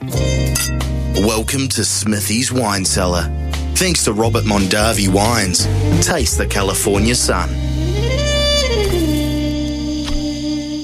Welcome to Smithy's Wine Cellar. Thanks to Robert Mondavi Wines. Taste the California sun.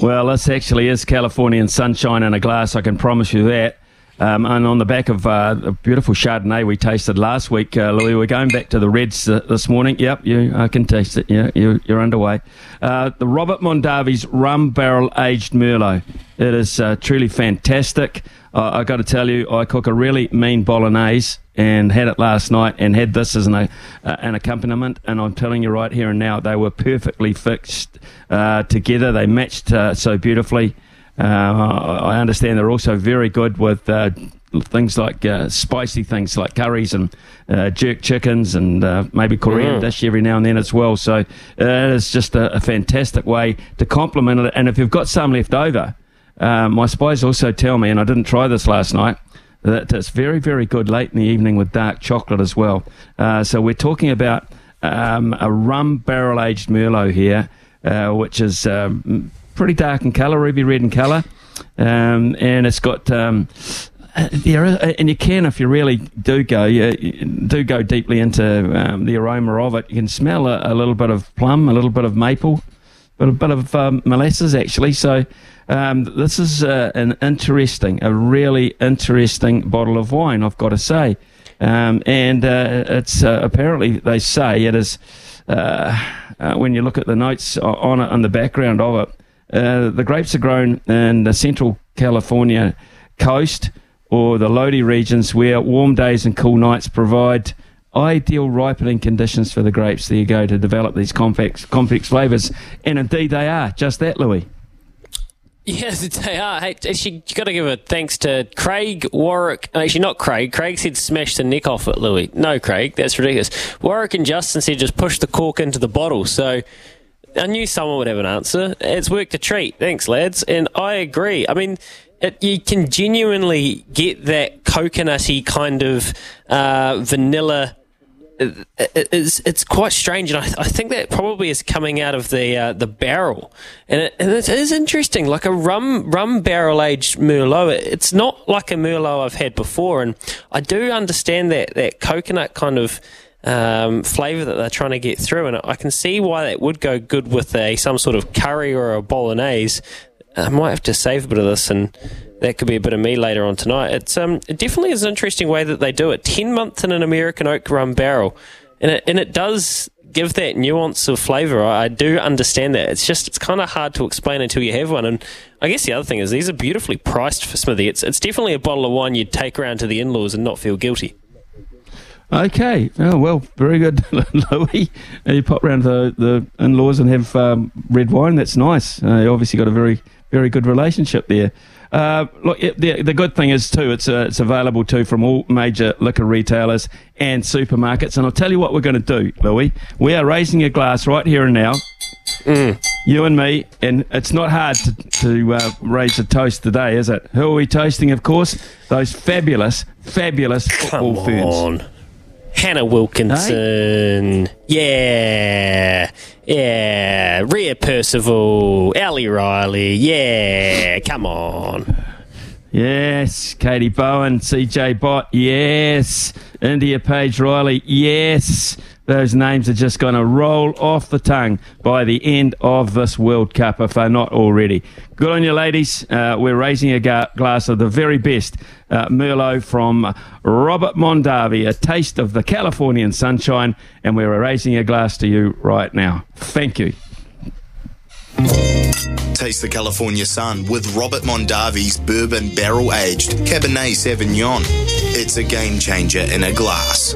Well, this actually is Californian sunshine in a glass, I can promise you that. Um, and on the back of uh, the beautiful Chardonnay we tasted last week, uh, Louis, we're going back to the reds uh, this morning. Yep, you, I can taste it. Yeah, you, are underway. Uh, the Robert Mondavi's rum barrel aged Merlot. It is uh, truly fantastic. I got to tell you, I cook a really mean bolognese and had it last night and had this as an, uh, an accompaniment. And I'm telling you right here and now, they were perfectly fixed together. They matched so beautifully. Uh, I understand they're also very good with uh, things like uh, spicy things like curries and uh, jerk chickens and uh, maybe Korean mm. dish every now and then as well. So uh, it's just a, a, fantastic way to complement it. And if you've got some left over, my spies also tell me, and I didn't try this last night, that it's very, very good late in the evening with dark chocolate as well. so we're talking about um, a rum barrel aged Merlot here, which is. Um, pretty dark in colour, ruby red in colour, um, and it's got. Um, yeah, and you can if you really do go, you, do go deeply into um, the aroma of it. You can smell a, a, little bit of plum, a little bit of maple, but a bit of um, molasses actually. So um, this is uh, an interesting, a really interesting bottle of wine. I've got to say, um, and uh, it's uh, apparently they say it is. Uh, uh, when you look at the notes on it and the background of it, uh, the grapes are grown in the central California coast or the Lodi regions where warm days and cool nights provide ideal ripening conditions for the grapes. There you go to develop these complex, complex flavours. And indeed, they are just that, Louis. Yes, they are. Hey, actually, you got to give a thanks to Craig Warwick. Actually, not Craig. Craig said smash the neck off it, Louis. No, Craig, that's ridiculous. Warwick and Justin said just push the cork into the bottle. So I knew someone would have an answer. It's worked a treat. Thanks, lads. And I agree. I mean, it, you can genuinely get that coconutty kind of uh, vanilla. It, it, it's, it's quite strange, and I, I, think that probably is coming out of the uh, the barrel, and it, and it is interesting. Like a rum rum barrel aged merlot, it's not like a merlot I've had before, and I do understand that that coconut kind of um, flavour that they're trying to get through, and I can see why that would go good with a some sort of curry or a bolognese. I might have to save a bit of this, and that could be a bit of me later on tonight. It's um, it definitely is an interesting way that they do it. Ten months in an American oak rum barrel, and it and it does give that nuance of flavour. I, I do understand that. It's just it's kind of hard to explain until you have one. And I guess the other thing is these are beautifully priced for Smithy. It's it's definitely a bottle of wine you'd take around to the in laws and not feel guilty. Okay. Oh, well, very good, Louis. You pop round to the, the in laws and have um, red wine. That's nice. Uh, you obviously got a very, very good relationship there. Uh, look, the, the good thing is too, it's uh, it's available too from all major liquor retailers and supermarkets. And I'll tell you what we're going to do, Louis. We are raising a glass right here and now. Mm. You and me, and it's not hard to, to uh, raise a toast today, is it? Who are we toasting? Of course, those fabulous, fabulous football Come on. ferns. Hannah Wilkinson. Yeah. Yeah. Ria Percival. Ali Riley. Yeah. Come on. Yes. Katie Bowen. CJ Bott. Yes. Indiah-Paige Riley. Yes those names are just going to roll off the tongue by the end of this World Cup, if they're not already. Good on you, ladies. Uh, we're raising a ga- glass of the very best uh, Merlot from Robert Mondavi, a taste of the Californian sunshine, and we're raising a glass to you right now. Thank you. Taste the California sun with Robert Mondavi's bourbon barrel aged Cabernet Sauvignon. It's a game changer in a glass.